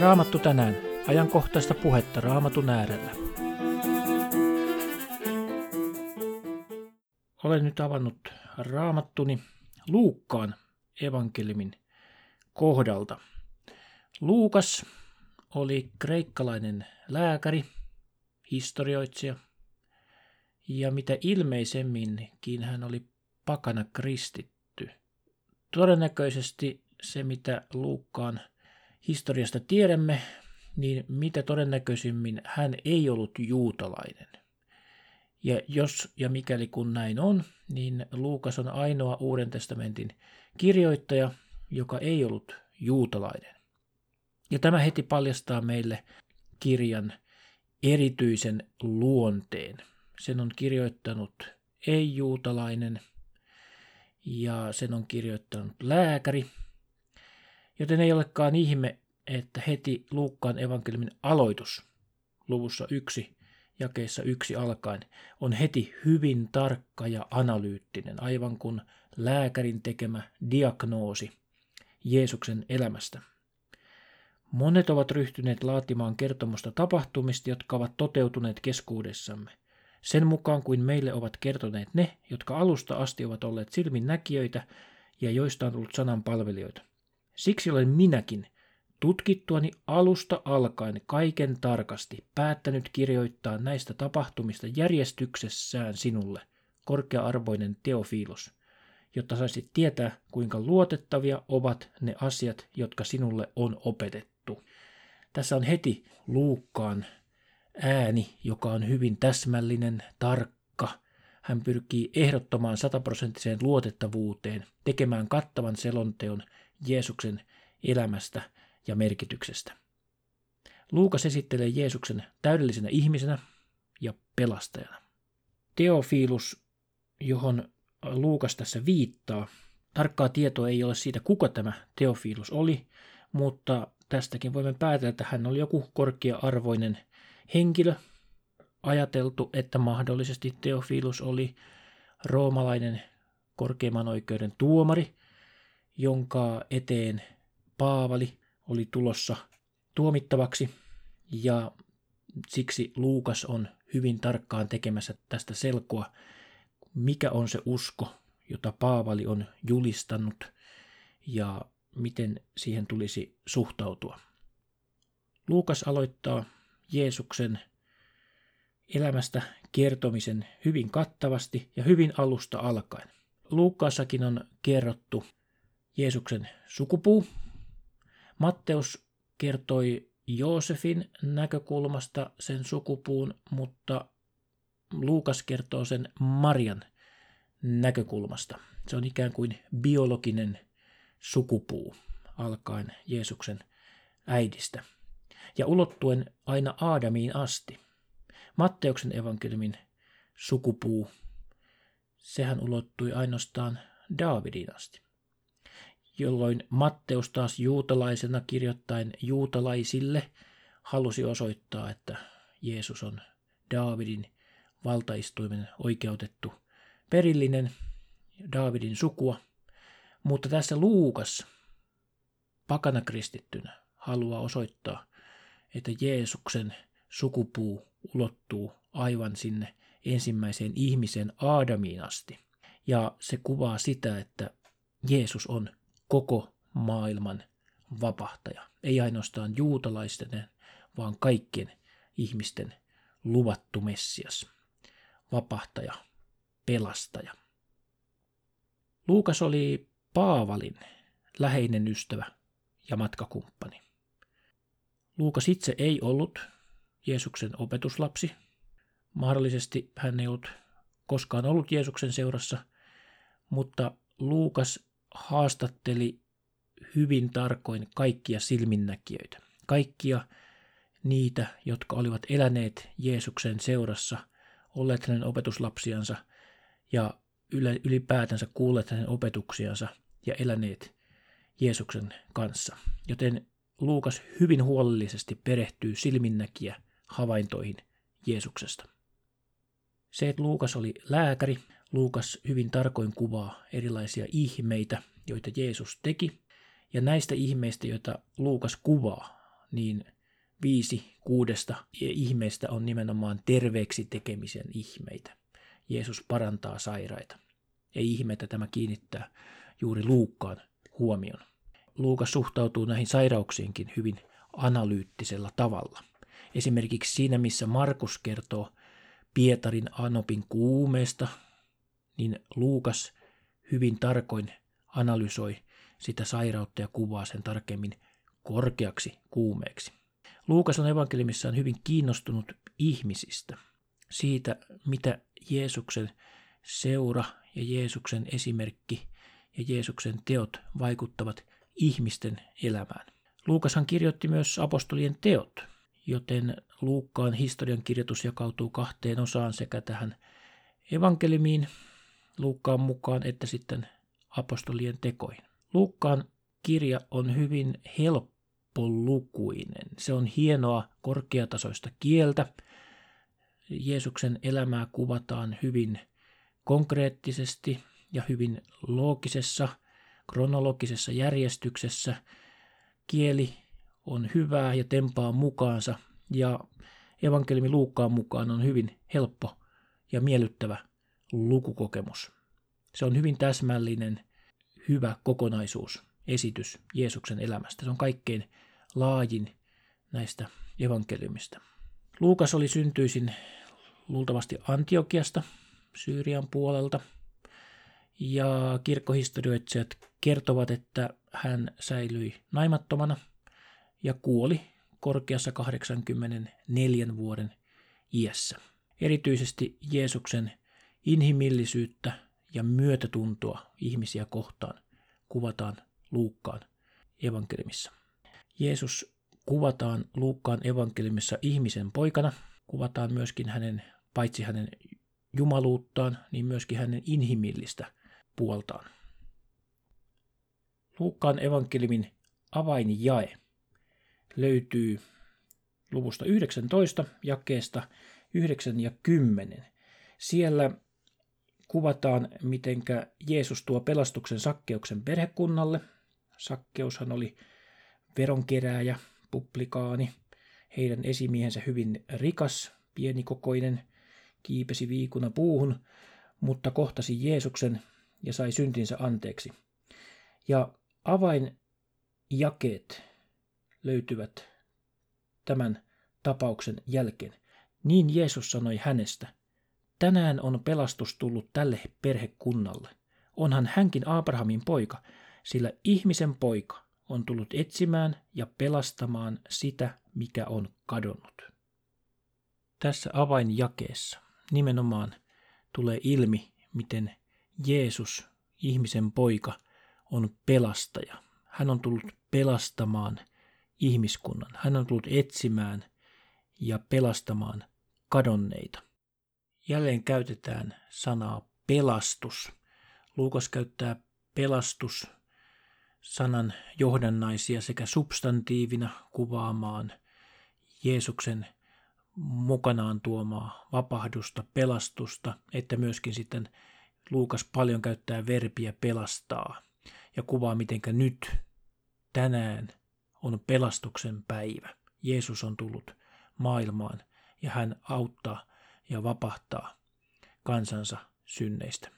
Raamattu tänään. Ajankohtaista puhetta Raamatun äärellä. Olen nyt avannut Raamattuni Luukkaan evankeliumin kohdalta. Luukas oli kreikkalainen lääkäri, historioitsija, ja mitä ilmeisemminkin hän oli pakana kristitty. Todennäköisesti se, mitä Luukkaan historiasta tiedämme, niin mitä todennäköisimmin hän ei ollut juutalainen. Ja jos ja mikäli kun näin on, niin Luukas on ainoa Uuden testamentin kirjoittaja, joka ei ollut juutalainen. Ja tämä heti paljastaa meille kirjan erityisen luonteen. Sen on kirjoittanut ei-juutalainen ja sen on kirjoittanut lääkäri, joten ei olekaan ihme, että heti Luukkaan evankeliumin aloitus luvussa yksi jakeessa yksi alkaen on heti hyvin tarkka ja analyyttinen, aivan kuin lääkärin tekemä diagnoosi Jeesuksen elämästä. Monet ovat ryhtyneet laatimaan kertomusta tapahtumista, jotka ovat toteutuneet keskuudessamme. Sen mukaan kuin meille ovat kertoneet ne, jotka alusta asti ovat olleet silmin näkijöitä ja joista on tullut sanan palvelijoita. Siksi olen minäkin, tutkittuani alusta alkaen kaiken tarkasti, päättänyt kirjoittaa näistä tapahtumista järjestyksessään sinulle, korkea-arvoinen Teofilos, jotta saisit tietää, kuinka luotettavia ovat ne asiat, jotka sinulle on opetettu. Tässä on heti Luukkaan ääni, joka on hyvin täsmällinen, tarkka. Hän pyrkii ehdottomaan sataprosenttiseen luotettavuuteen, tekemään kattavan selonteon Jeesuksen elämästä ja merkityksestä. Luukas esittelee Jeesuksen täydellisenä ihmisenä ja pelastajana. Teofilus, johon Luukas tässä viittaa, tarkkaa tietoa ei ole siitä, kuka tämä Teofilus oli, mutta tästäkin voimme päätellä, että hän oli joku korkea-arvoinen henkilö. Ajateltu, että mahdollisesti Teofilus oli roomalainen korkeimman oikeuden tuomari, jonka eteen Paavali oli tulossa tuomittavaksi ja siksi Luukas on hyvin tarkkaan tekemässä tästä selkoa, mikä on se usko, jota Paavali on julistanut ja miten siihen tulisi suhtautua. Luukas aloittaa Jeesuksen elämästä kertomisen hyvin kattavasti ja hyvin alusta alkaen. Luukkaassakin on kerrottu Jeesuksen sukupuu. Matteus kertoi Joosefin näkökulmasta sen sukupuun, mutta Luukas kertoo sen Marian näkökulmasta. Se on ikään kuin biologinen sukupuu alkaen Jeesuksen äidistä ja ulottuen aina Aadamiin asti. Matteuksen evankeliumin sukupuu, sehän ulottui ainoastaan Daavidin asti. Jolloin Matteus taas juutalaisena kirjoittain juutalaisille halusi osoittaa, että Jeesus on Daavidin valtaistuimen oikeutettu perillinen Daavidin sukua, mutta tässä Luukas pakana kristittynä haluaa osoittaa, että Jeesuksen sukupuu ulottuu aivan sinne ensimmäiseen ihmisen Aadamiin asti. Ja se kuvaa sitä, että Jeesus on koko maailman vapahtaja. Ei ainoastaan juutalaisten, vaan kaikkien ihmisten luvattu Messias, vapahtaja, pelastaja. Luukas oli Paavalin läheinen ystävä ja matkakumppani. Luukas itse ei ollut Jeesuksen opetuslapsi. Mahdollisesti hän ei ollut koskaan ollut Jeesuksen seurassa, mutta Luukas haastatteli hyvin tarkoin kaikkia silminnäkijöitä, kaikkia niitä, jotka olivat eläneet Jeesuksen seurassa, olleet hänen opetuslapsiansa ja ylipäätänsä kuulleet hänen opetuksiansa ja eläneet Jeesuksen kanssa. Joten Luukas hyvin huolellisesti perehtyy silminnäkijä havaintoihin Jeesuksesta. Se, että Luukas oli lääkäri, Luukas hyvin tarkoin kuvaa erilaisia ihmeitä, joita Jeesus teki. Ja näistä ihmeistä, joita Luukas kuvaa, niin viisi kuudesta ihmeestä on nimenomaan terveeksi tekemisen ihmeitä. Jeesus parantaa sairaita. Ei ihme, että tämä kiinnittää juuri Luukkaan huomion. Luukas suhtautuu näihin sairauksiinkin hyvin analyyttisella tavalla. Esimerkiksi siinä, missä Markus kertoo Pietarin Anopin kuumeesta, niin Luukas hyvin tarkoin analysoi sitä sairautta ja kuvaa sen tarkemmin korkeaksi kuumeeksi. Luukas on evankeliumissaan hyvin kiinnostunut ihmisistä, siitä mitä Jeesuksen seura ja Jeesuksen esimerkki ja Jeesuksen teot vaikuttavat ihmisten elämään. Luukashan kirjoitti myös apostolien teot, joten Luukkaan historian kirjoitus jakautuu kahteen osaan sekä tähän evankeliumiin Luukkaan mukaan että sitten apostolien tekoihin. Luukkaan kirja on hyvin helppolukuinen. Se on hienoa korkeatasoista kieltä. Jeesuksen elämää kuvataan hyvin konkreettisesti ja hyvin loogisessa, kronologisessa järjestyksessä. Kieli on hyvää ja tempaa mukaansa ja evankeliumi Luukkaan mukaan on hyvin helppo ja miellyttävä lukukokemus. Se on hyvin täsmällinen, hyvä kokonaisuus, esitys Jeesuksen elämästä. Se on kaikkein laajin näistä evankeliumista. Luukas oli syntyisin luultavasti Antiokiasta, Syyrian puolelta, ja kirkkohistorioitsijat kertovat, että hän säilyi naimattomana ja kuoli korkeassa 84 vuoden iässä. Erityisesti Jeesuksen inhimillisyyttä ja myötätuntoa ihmisiä kohtaan kuvataan Luukkaan evankeliumissa. Jeesus kuvataan Luukkaan evankeliumissa ihmisen poikana, kuvataan myöskin hänen, paitsi hänen jumaluuttaan, niin myöskin hänen inhimillistä puoltaan. Luukkaan evankeliumin avainjae löytyy luvusta 19 jakeesta 9 ja 10. Siellä kuvataan, miten Jeesus tuo pelastuksen Sakkeuksen perhekunnalle. Sakkeushan oli veronkerääjä, publikaani, heidän esimiehensä hyvin rikas, pienikokoinen, kiipesi viikuna puuhun, mutta kohtasi Jeesuksen ja sai syntinsä anteeksi. Ja avainjakeet löytyvät tämän tapauksen jälkeen. Niin Jeesus sanoi hänestä, tänään on pelastus tullut tälle perhekunnalle. Onhan hänkin Abrahamin poika, sillä ihmisen poika on tullut etsimään ja pelastamaan sitä, mikä on kadonnut. Tässä avainjakeessa nimenomaan tulee ilmi, miten Jeesus, ihmisen poika, on pelastaja. Hän on tullut pelastamaan ihmiskunnan. Hän on tullut etsimään ja pelastamaan kadonneita. Jälleen käytetään sanaa pelastus. Luukas käyttää pelastus sanan johdannaisia sekä substantiivina kuvaamaan Jeesuksen mukanaan tuomaa vapahdusta, pelastusta, että myöskin sitten Luukas paljon käyttää verbiä pelastaa ja kuvaa, mitenkä nyt, tänään on pelastuksen päivä. Jeesus on tullut maailmaan ja hän auttaa ja vapahtaa kansansa synneistä.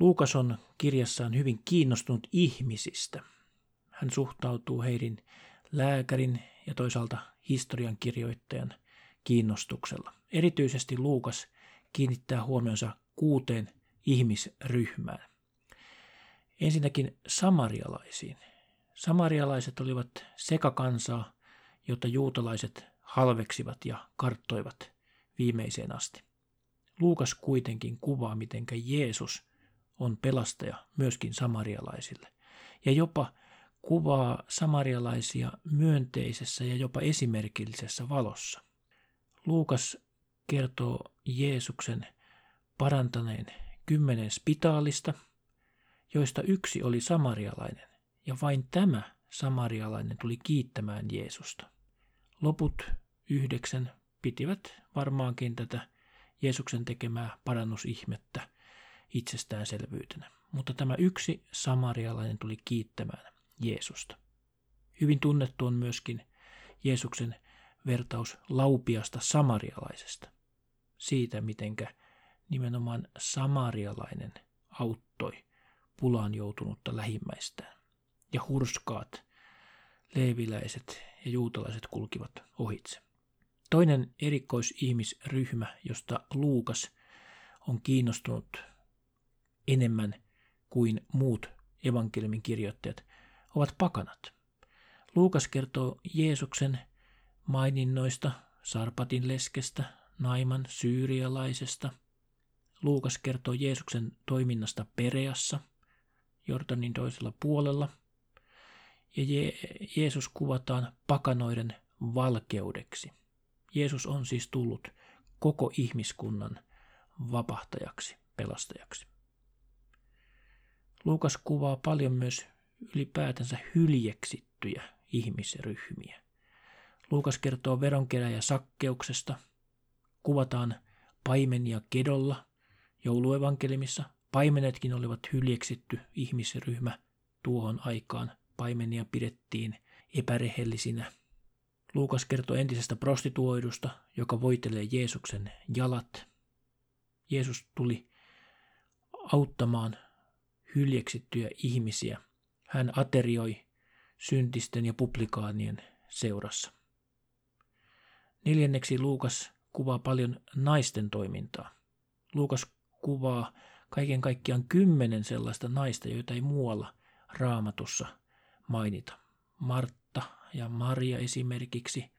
Luukas on kirjassaan hyvin kiinnostunut ihmisistä. Hän suhtautuu heidän lääkärin ja toisaalta historian kirjoittajan kiinnostuksella. Erityisesti Luukas kiinnittää huomionsa kuuteen ihmisryhmään. Ensinnäkin samarialaisiin. Samarialaiset olivat sekakansaa, jota juutalaiset halveksivat ja karttoivat viimeiseen asti. Luukas kuitenkin kuvaa, miten Jeesus on pelastaja myöskin samarialaisille. Ja jopa kuvaa samarialaisia myönteisessä ja jopa esimerkillisessä valossa. Luukas kertoo Jeesuksen parantaneen kymmenen spitaalista, joista yksi oli samarialainen, ja vain tämä samarialainen tuli kiittämään Jeesusta. Loput yhdeksän pitivät varmaankin tätä Jeesuksen tekemää parannusihmettä itsestäänselvyytenä. Mutta tämä yksi samarialainen tuli kiittämään Jeesusta. Hyvin tunnettu on myöskin Jeesuksen vertaus laupiasta samarialaisesta. Siitä, mitenkä nimenomaan samarialainen auttoi pulaan joutunutta lähimmäistään. Ja hurskaat leeviläiset ja juutalaiset kulkivat ohitse. Toinen erikoisihmisryhmä, josta Luukas on kiinnostunut enemmän kuin muut evankeliumin kirjoittajat, ovat pakanat. Luukas kertoo Jeesuksen maininnoista Sarpatin leskestä, Naiman syyrialaisesta. Luukas kertoo Jeesuksen toiminnasta Pereassa, Jordanin toisella puolella. Ja Je- Jeesus kuvataan pakanoiden valkeudeksi. Jeesus on siis tullut koko ihmiskunnan vapahtajaksi, pelastajaksi. Luukas kuvaa paljon myös ylipäätänsä hyljeksittyjä ihmisryhmiä. Luukas kertoo veronkeräjä sakkeuksesta. Kuvataan paimenia kedolla jouluevankelimissa. Paimenetkin olivat hyljeksitty ihmisryhmä tuohon aikaan. Paimenia pidettiin epärehellisinä. Luukas kertoo entisestä prostituoidusta, joka voitelee Jeesuksen jalat. Jeesus tuli auttamaan hyljeksittyjä ihmisiä. Hän aterioi syntisten ja publikaanien seurassa. Neljänneksi Luukas kuvaa paljon naisten toimintaa. Luukas kuvaa kaiken kaikkiaan kymmenen sellaista naista, joita ei muualla raamatussa mainita. Martta ja Maria esimerkiksi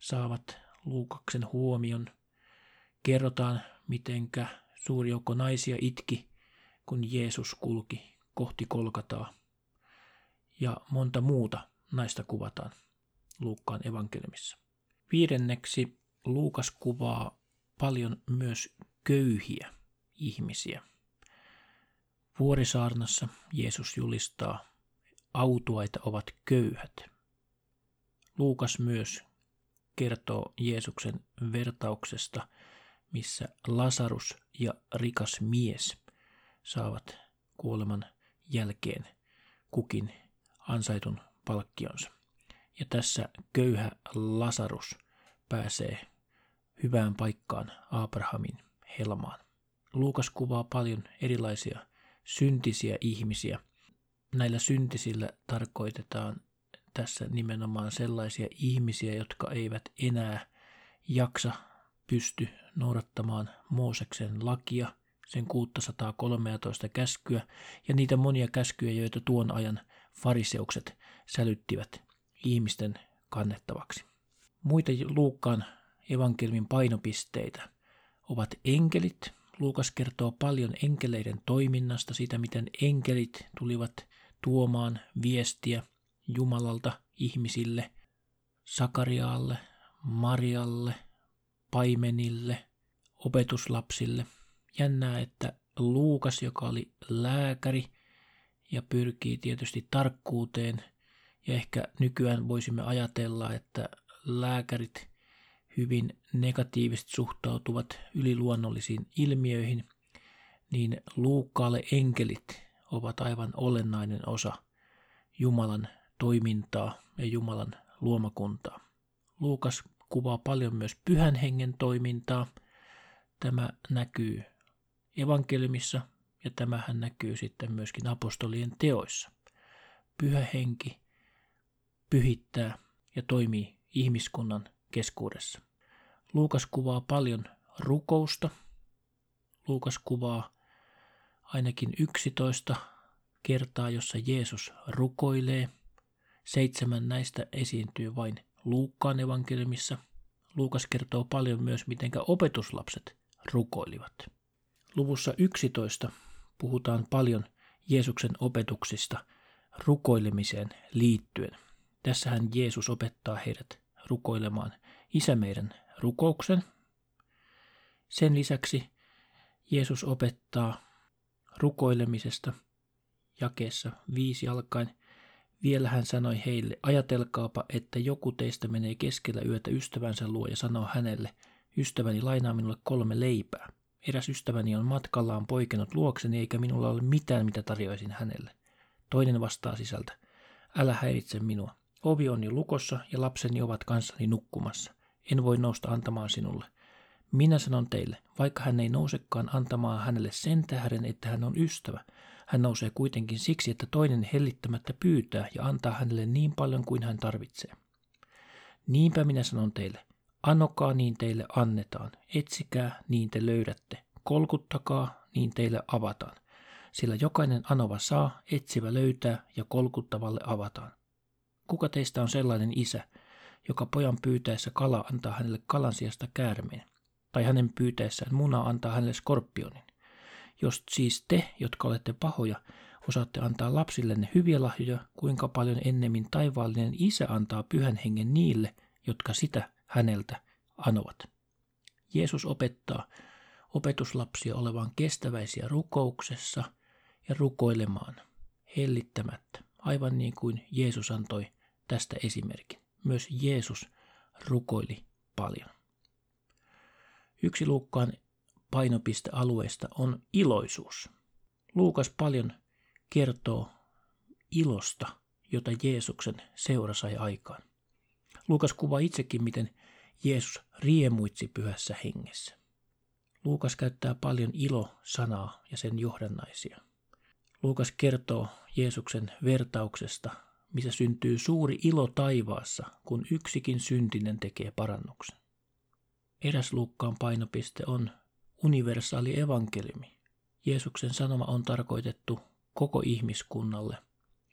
saavat Luukaksen huomion. Kerrotaan, mitenkä suuri joukko naisia itki, kun Jeesus kulki kohti Kolkataa. Ja monta muuta naista kuvataan Luukkaan evankeliumissa. Viidenneksi Luukas kuvaa paljon myös köyhiä ihmisiä. Vuorisaarnassa Jeesus julistaa, autuaita ovat köyhät. Luukas myös kertoo Jeesuksen vertauksesta, missä Lasarus ja rikas mies saavat kuoleman jälkeen kukin ansaitun palkkionsa. Ja tässä köyhä Lasarus pääsee hyvään paikkaan Abrahamin helmaan. Luukas kuvaa paljon erilaisia syntisiä ihmisiä. Näillä syntisillä tarkoitetaan tässä nimenomaan sellaisia ihmisiä, jotka eivät enää jaksa pysty noudattamaan Mooseksen lakia, sen 613 käskyä ja niitä monia käskyjä, joita tuon ajan fariseukset sälyttivät ihmisten kannettavaksi. Muita Luukkaan evankelmin painopisteitä ovat enkelit. Luukas kertoo paljon enkeleiden toiminnasta, siitä miten enkelit tulivat tuomaan viestiä Jumalalta ihmisille, Sakariaalle, Marialle, paimenille, opetuslapsille. Jännää, että Luukas, joka oli lääkäri ja pyrkii tietysti tarkkuuteen, ja ehkä nykyään voisimme ajatella, että lääkärit hyvin negatiivisesti suhtautuvat yliluonnollisiin ilmiöihin, niin Luukkaalle enkelit ovat aivan olennainen osa Jumalan toimintaa ja Jumalan luomakuntaa. Luukas kuvaa paljon myös pyhän hengen toimintaa. Tämä näkyy evankeliumissa ja tämähän näkyy sitten myöskin apostolien teoissa. Pyhä henki pyhittää ja toimii ihmiskunnan keskuudessa. Luukas kuvaa paljon rukousta. Luukas kuvaa ainakin 11 kertaa, jossa Jeesus rukoilee. Seitsemän näistä esiintyy vain Luukkaan evankeliumissa. Luukas kertoo paljon myös, miten opetuslapset rukoilivat. Luvussa 11 puhutaan paljon Jeesuksen opetuksista rukoilemiseen liittyen. Tässähän Jeesus opettaa heidät rukoilemaan Isä meidän rukouksen. Sen lisäksi Jeesus opettaa rukoilemisesta jakeessa viisi alkaen. Vielä hän sanoi heille, ajatelkaapa, että joku teistä menee keskellä yötä ystävänsä luo ja sanoo hänelle, ystäväni lainaa minulle kolme leipää, Eräs ystäväni on matkallaan poikennut luokseni eikä minulla ole mitään, mitä tarjoaisin hänelle. Toinen vastaa sisältä. Älä häiritse minua. Ovi on jo lukossa ja lapseni ovat kanssani nukkumassa. En voi nousta antamaan sinulle. Minä sanon teille, vaikka hän ei nousekaan antamaan hänelle sen tähden, että hän on ystävä, hän nousee kuitenkin siksi, että toinen hellittämättä pyytää ja antaa hänelle niin paljon kuin hän tarvitsee. Niinpä minä sanon teille, Anokaa niin teille annetaan, etsikää niin te löydätte, kolkuttakaa niin teille avataan. Sillä jokainen anova saa, etsivä löytää ja kolkuttavalle avataan. Kuka teistä on sellainen isä, joka pojan pyytäessä kala antaa hänelle kalan sijasta käärmeen, tai hänen pyytäessään muna antaa hänelle skorpionin? Jos siis te, jotka olette pahoja, osaatte antaa lapsillenne hyviä lahjoja, kuinka paljon ennemmin taivaallinen isä antaa pyhän hengen niille, jotka sitä häneltä anovat. Jeesus opettaa opetuslapsia olevan kestäväisiä rukouksessa ja rukoilemaan hellittämättä, aivan niin kuin Jeesus antoi tästä esimerkin. Myös Jeesus rukoili paljon. Yksi Luukkaan painopistealueesta on iloisuus. Luukas paljon kertoo ilosta, jota Jeesuksen seura sai aikaan. Luukas kuvaa itsekin, miten Jeesus riemuitsi pyhässä hengessä. Luukas käyttää paljon ilo-sanaa ja sen johdannaisia. Luukas kertoo Jeesuksen vertauksesta, missä syntyy suuri ilo taivaassa, kun yksikin syntinen tekee parannuksen. Eräs Luukkaan painopiste on universaali evankeliumi. Jeesuksen sanoma on tarkoitettu koko ihmiskunnalle,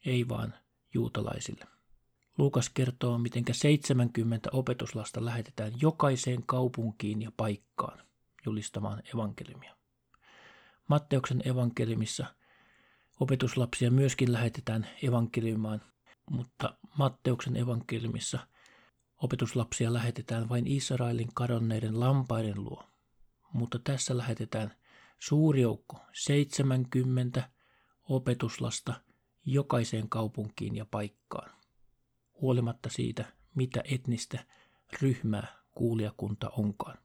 ei vain juutalaisille. Luukas kertoo, miten 70 opetuslasta lähetetään jokaiseen kaupunkiin ja paikkaan julistamaan evankeliumia. Matteuksen evankeliumissa opetuslapsia myöskin lähetetään evankeliumaan, mutta Matteuksen evankeliumissa opetuslapsia lähetetään vain Israelin kadonneiden lampaiden luo. Mutta tässä lähetetään suuri joukko, 70 opetuslasta jokaiseen kaupunkiin ja paikkaan huolimatta siitä, mitä etnistä ryhmää kuulijakunta onkaan.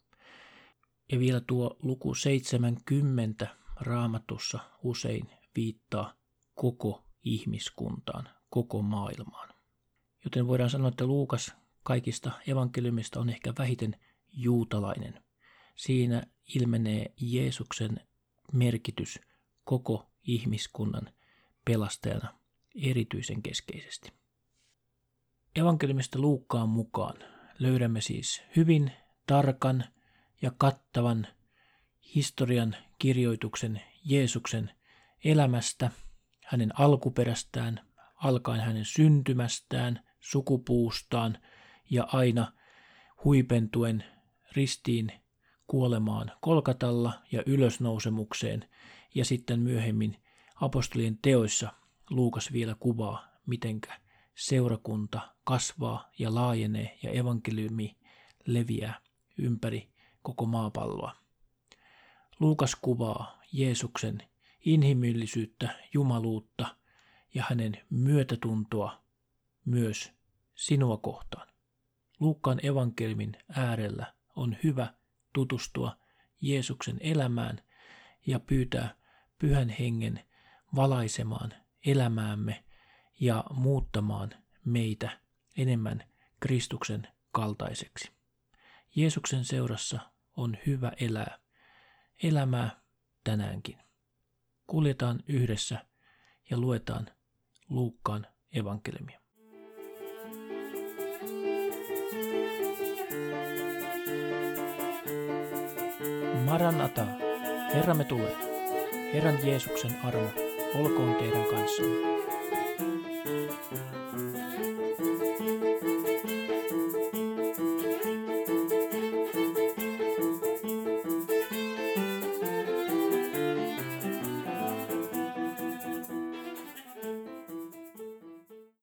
Ja vielä tuo luku 70 raamatussa usein viittaa koko ihmiskuntaan, koko maailmaan. Joten voidaan sanoa, että Luukas kaikista evankeliumista on ehkä vähiten juutalainen. Siinä ilmenee Jeesuksen merkitys koko ihmiskunnan pelastajana erityisen keskeisesti. Evankeliumista Luukkaan mukaan löydämme siis hyvin tarkan ja kattavan historian kirjoituksen Jeesuksen elämästä, hänen alkuperästään, alkaen hänen syntymästään, sukupuustaan ja aina huipentuen ristiin kuolemaan Kolkatalla ja ylösnousemukseen ja sitten myöhemmin apostolien teoissa Luukas vielä kuvaa, mitenkä seurakunta kasvaa ja laajenee ja evankeliumi leviää ympäri koko maapalloa. Luukas kuvaa Jeesuksen inhimillisyyttä, jumaluutta ja hänen myötätuntoa myös sinua kohtaan. Luukkaan evankeliumin äärellä on hyvä tutustua Jeesuksen elämään ja pyytää pyhän hengen valaisemaan elämäämme ja muuttamaan meitä enemmän Kristuksen kaltaiseksi. Jeesuksen seurassa on hyvä elää elämää tänäänkin. Kuljetaan yhdessä ja luetaan Luukkaan evankeliumia. Maranata, Herramme tulee. Herran Jeesuksen armo olkoon teidän kanssanne.